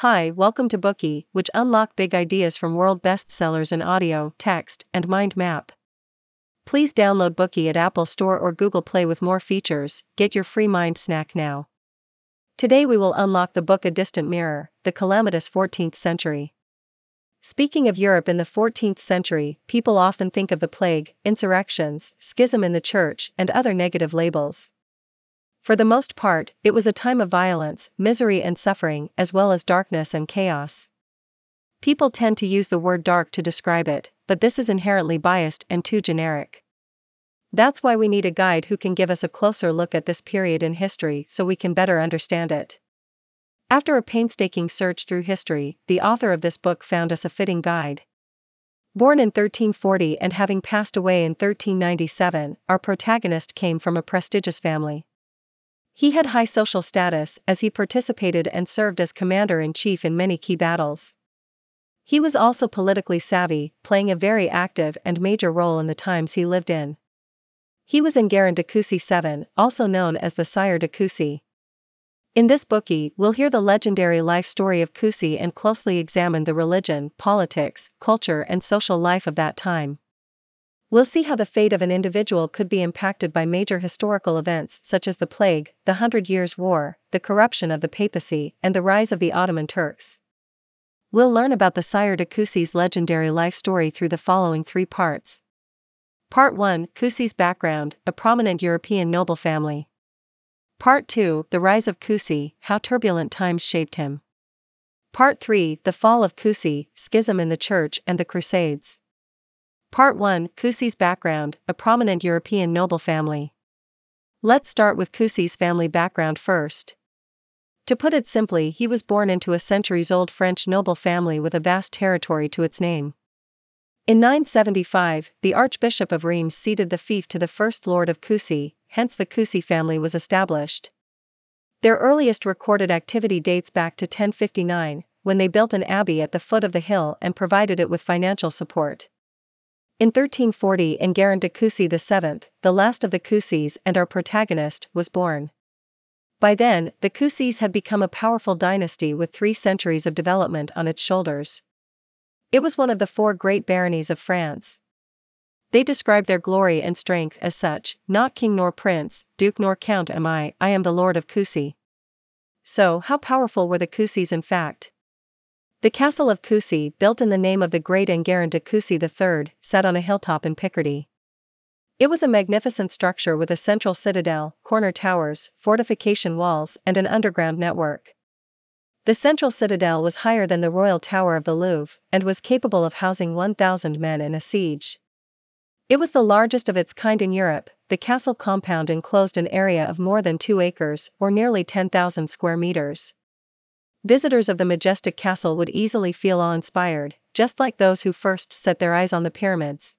Hi, welcome to Bookey, which unlock big ideas from world bestsellers in audio, text, and mind map. Please download Bookey at Apple Store or Google Play with more features. Get your free mind snack now. Today we will unlock the book A Distant Mirror, the calamitous 14th century. Speaking of Europe in the 14th century, people often think of the plague, insurrections, schism in the church, and other negative labels. For the most part, it was a time of violence, misery, and suffering, as well as darkness and chaos. People tend to use the word dark to describe it, but this is inherently biased and too generic. That's why we need a guide who can give us a closer look at this period in history so we can better understand it. After a painstaking search through history, the author of this book found us a fitting guide. Born in 1340 and having passed away in 1397, our protagonist came from a prestigious family. He had high social status as he participated and served as commander in chief in many key battles. He was also politically savvy, playing a very active and major role in the times he lived in. He was de Coucy VII, also known as the Sire de Coucy. In this Bookey, we'll hear the legendary life story of Coucy and closely examine the religion, politics, culture, and social life of that time. We'll see how the fate of an individual could be impacted by major historical events such as the Plague, the Hundred Years' War, the corruption of the papacy, and the rise of the Ottoman Turks. We'll learn about the Sire de Coucy's legendary life story through the following three parts. Part 1 Coucy's background, a prominent European noble family. Part 2 The rise of Coucy, how turbulent times shaped him. Part 3 The fall of Coucy, schism in the church and the Crusades. Part 1 Coucy's background, a prominent European noble family. Let's start with Coucy's family background first. To put it simply, he was born into a centuries old French noble family with a vast territory to its name. In 975, the Archbishop of Reims ceded the fief to the first Lord of Coucy, hence the Coucy family was established. Their earliest recorded activity dates back to 1059, when they built an abbey at the foot of the hill and provided it with financial support. In 1340 Enguerrand de Coucy VII, the last of the Coucys and our protagonist, was born. By then, the Coucys had become a powerful dynasty with three centuries of development on its shoulders. It was one of the four great baronies of France. They describe their glory and strength as such, not king nor prince, duke nor count am I, I am the lord of Coucy. So, how powerful were the Coucys in fact? The castle of Coucy, built in the name of the great Enguerrand de Coucy III, sat on a hilltop in Picardy. It was a magnificent structure with a central citadel, corner towers, fortification walls, and an underground network. The central citadel was higher than the Royal Tower of the Louvre and was capable of housing 1,000 men in a siege. It was the largest of its kind in Europe. The castle compound enclosed an area of more than 2 acres, or nearly 10,000 square meters. Visitors of the majestic castle would easily feel awe inspired, just like those who first set their eyes on the pyramids.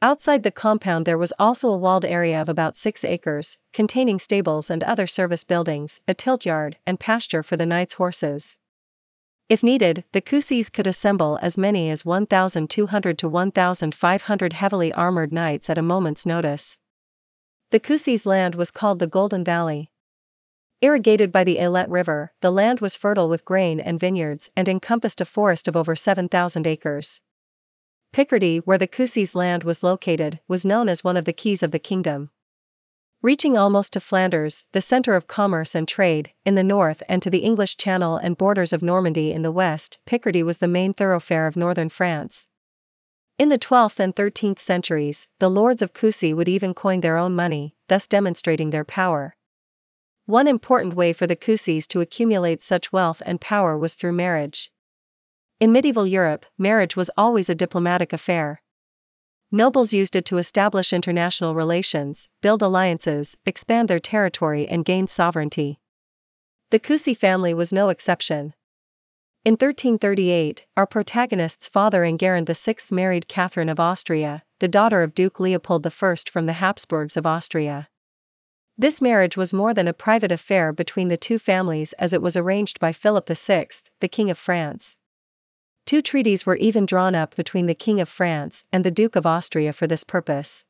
Outside the compound, there was also a walled area of about six acres, containing stables and other service buildings, a tilt yard, and pasture for the knight's horses. If needed, the Coucys could assemble as many as 1,200 to 1,500 heavily armored knights at a moment's notice. The Coucys' land was called the Golden Valley, Irrigated by the Ailette River, the land was fertile with grain and vineyards and encompassed a forest of over 7,000 acres. Picardy, where the Coucys' land was located, was known as one of the keys of the kingdom. Reaching almost to Flanders, the center of commerce and trade, in the north and to the English Channel and borders of Normandy in the west, Picardy was the main thoroughfare of northern France. In the 12th and 13th centuries, the lords of Coucy would even coin their own money, thus demonstrating their power. One important way for the Coucys to accumulate such wealth and power was through marriage. In medieval Europe, marriage was always a diplomatic affair. Nobles used it to establish international relations, build alliances, expand their territory, and gain sovereignty. The Coucy family was no exception. In 1338, our protagonist's father Enguerrand VI married Catherine of Austria, the daughter of Duke Leopold I from the Habsburgs of Austria. This marriage was more than a private affair between the two families as it was arranged by Philip VI, the King of France. Two treaties were even drawn up between the King of France and the Duke of Austria for this purpose.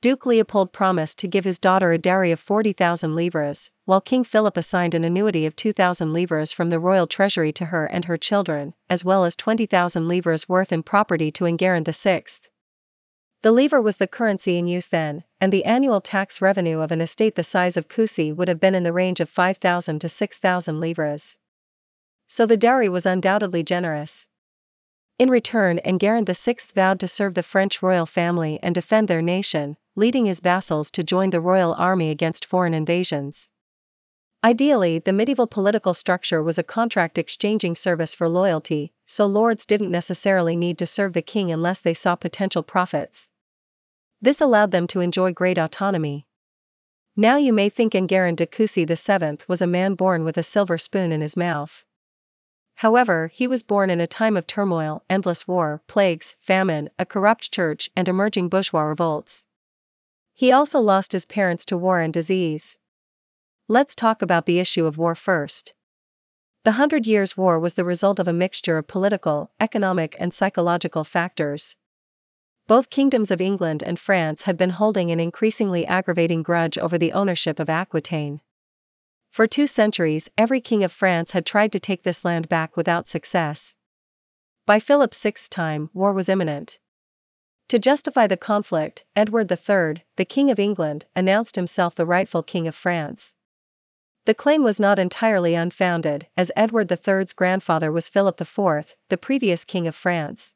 Duke Leopold promised to give his daughter a dowry of 40,000 livres, while King Philip assigned an annuity of 2,000 livres from the royal treasury to her and her children, as well as 20,000 livres worth in property to Enguerrand VI. The livre was the currency in use then, and the annual tax revenue of an estate the size of Coucy would have been in the range of 5,000 to 6,000 livres. So the dowry was undoubtedly generous. In return, Enguerrand VI vowed to serve the French royal family and defend their nation, leading his vassals to join the royal army against foreign invasions. Ideally, the medieval political structure was a contract exchanging service for loyalty, so lords didn't necessarily need to serve the king unless they saw potential profits. This allowed them to enjoy great autonomy. Now you may think de Coucy VII was a man born with a silver spoon in his mouth. However, he was born in a time of turmoil, endless war, plagues, famine, a corrupt church, and emerging bourgeois revolts. He also lost his parents to war and disease. Let's talk about the issue of war first. The Hundred Years' War was the result of a mixture of political, economic, and psychological factors. Both kingdoms of England and France had been holding an increasingly aggravating grudge over the ownership of Aquitaine. For two centuries, every king of France had tried to take this land back without success. By Philip VI's time, war was imminent. To justify the conflict, Edward III, the King of England, announced himself the rightful King of France. The claim was not entirely unfounded, as Edward III's grandfather was Philip IV, the previous King of France.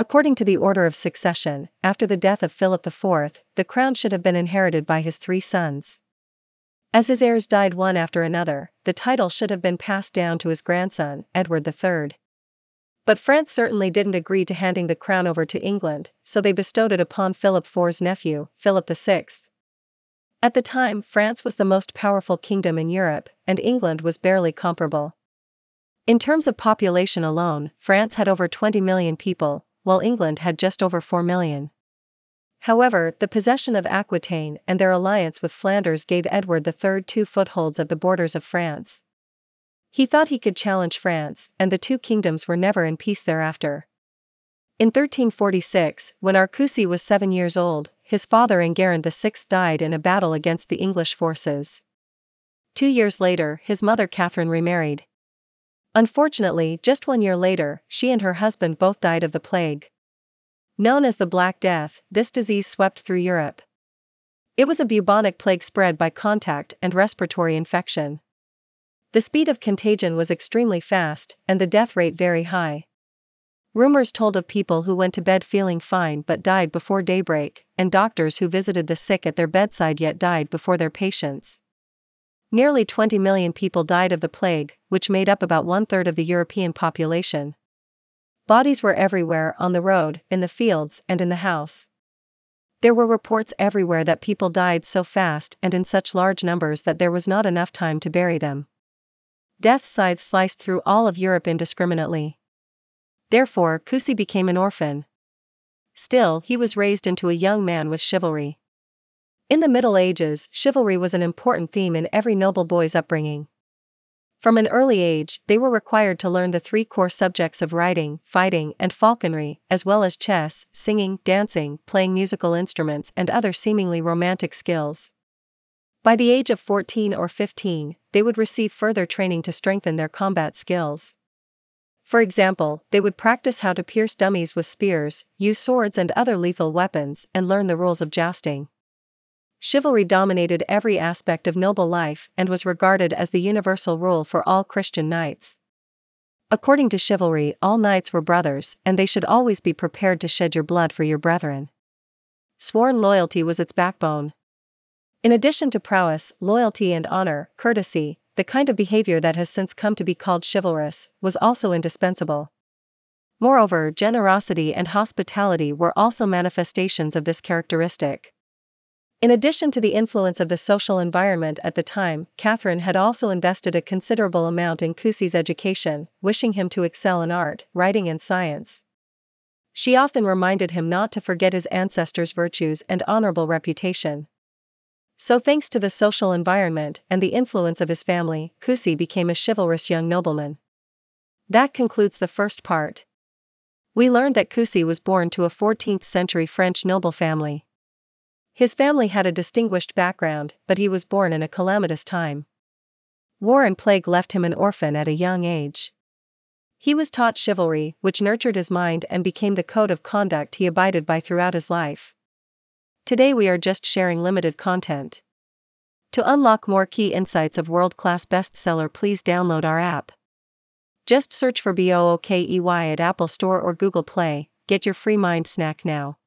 According to the order of succession, after the death of Philip IV, the crown should have been inherited by his three sons. As his heirs died one after another, the title should have been passed down to his grandson, Edward III. But France certainly didn't agree to handing the crown over to England, so they bestowed it upon Philip IV's nephew, Philip VI. At the time, France was the most powerful kingdom in Europe, and England was barely comparable. In terms of population alone, France had over 20 million people, while England had just over 4 million. However, the possession of Aquitaine and their alliance with Flanders gave Edward III two footholds at the borders of France. He thought he could challenge France, and the two kingdoms were never in peace thereafter. In 1346, when our Coucy was seven years old, his father Enguerrand VI died in a battle against the English forces. Two years later, his mother Catherine remarried. Unfortunately, just one year later, she and her husband both died of the plague. Known as the Black Death, this disease swept through Europe. It was a bubonic plague spread by contact and respiratory infection. The speed of contagion was extremely fast, and the death rate very high. Rumors told of people who went to bed feeling fine but died before daybreak, and doctors who visited the sick at their bedside yet died before their patients. Nearly 20 million people died of the plague, which made up about one third of the European population. Bodies were everywhere on the road, in the fields, and in the house. There were reports everywhere that people died so fast and in such large numbers that there was not enough time to bury them. Death's scythe sliced through all of Europe indiscriminately. Therefore, Coucy became an orphan. Still, he was raised into a young man with chivalry. In the Middle Ages, chivalry was an important theme in every noble boy's upbringing. From an early age, they were required to learn the three core subjects of riding, fighting, and falconry, as well as chess, singing, dancing, playing musical instruments, and other seemingly romantic skills. By the age of 14 or 15, they would receive further training to strengthen their combat skills. For example, they would practice how to pierce dummies with spears, use swords and other lethal weapons, and learn the rules of jousting. Chivalry dominated every aspect of noble life and was regarded as the universal rule for all Christian knights. According to chivalry, all knights were brothers, and they should always be prepared to shed your blood for your brethren. Sworn loyalty was its backbone. In addition to prowess, loyalty, and honor, courtesy, the kind of behavior that has since come to be called chivalrous, was also indispensable. Moreover, generosity and hospitality were also manifestations of this characteristic. In addition to the influence of the social environment at the time, Catherine had also invested a considerable amount in Coucy's education, wishing him to excel in art, writing, and science. She often reminded him not to forget his ancestors' virtues and honorable reputation. So, thanks to the social environment and the influence of his family, Coucy became a chivalrous young nobleman. That concludes the first part. We learned that Coucy was born to a 14th century French noble family. His family had a distinguished background, but he was born in a calamitous time. War and plague left him an orphan at a young age. He was taught chivalry, which nurtured his mind and became the code of conduct he abided by throughout his life. Today we are just sharing limited content. To unlock more key insights of world class bestseller, please download our app. Just search for BOOKEY at Apple Store or Google Play, get your free mind snack now.